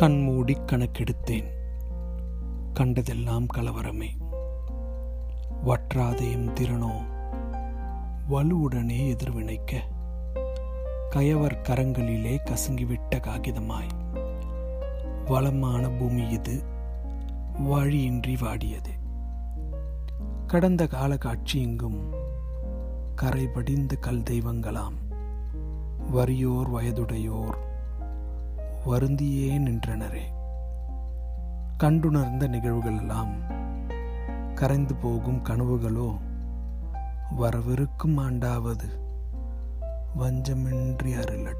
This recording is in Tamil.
கண்மூடி கணக்கெடுத்தேன். கண்டதெல்லாம் கலவரமே. வற்றாதையும் திறனோ வலுவுடனே எதிர்வினைக்க. கயவர் கரங்களிலே கசங்கிவிட்ட காகிதமாய். வளமான பூமி இது. வழியின்றி வாடியது. கடந்த கால காட்சி இங்கும் கரைபடிந்த கல் தெய்வங்களாம். வறியோர் வயதுடையோர். வருந்தியே நின்றனரே. கண்டுணர்ந்த நிகழ்வுகளெல்லாம் கரைந்து போகும் கனவுகளோ வரவிருக்கும் ஆண்டாவது. வஞ்சமின்றி அருளட்டும்.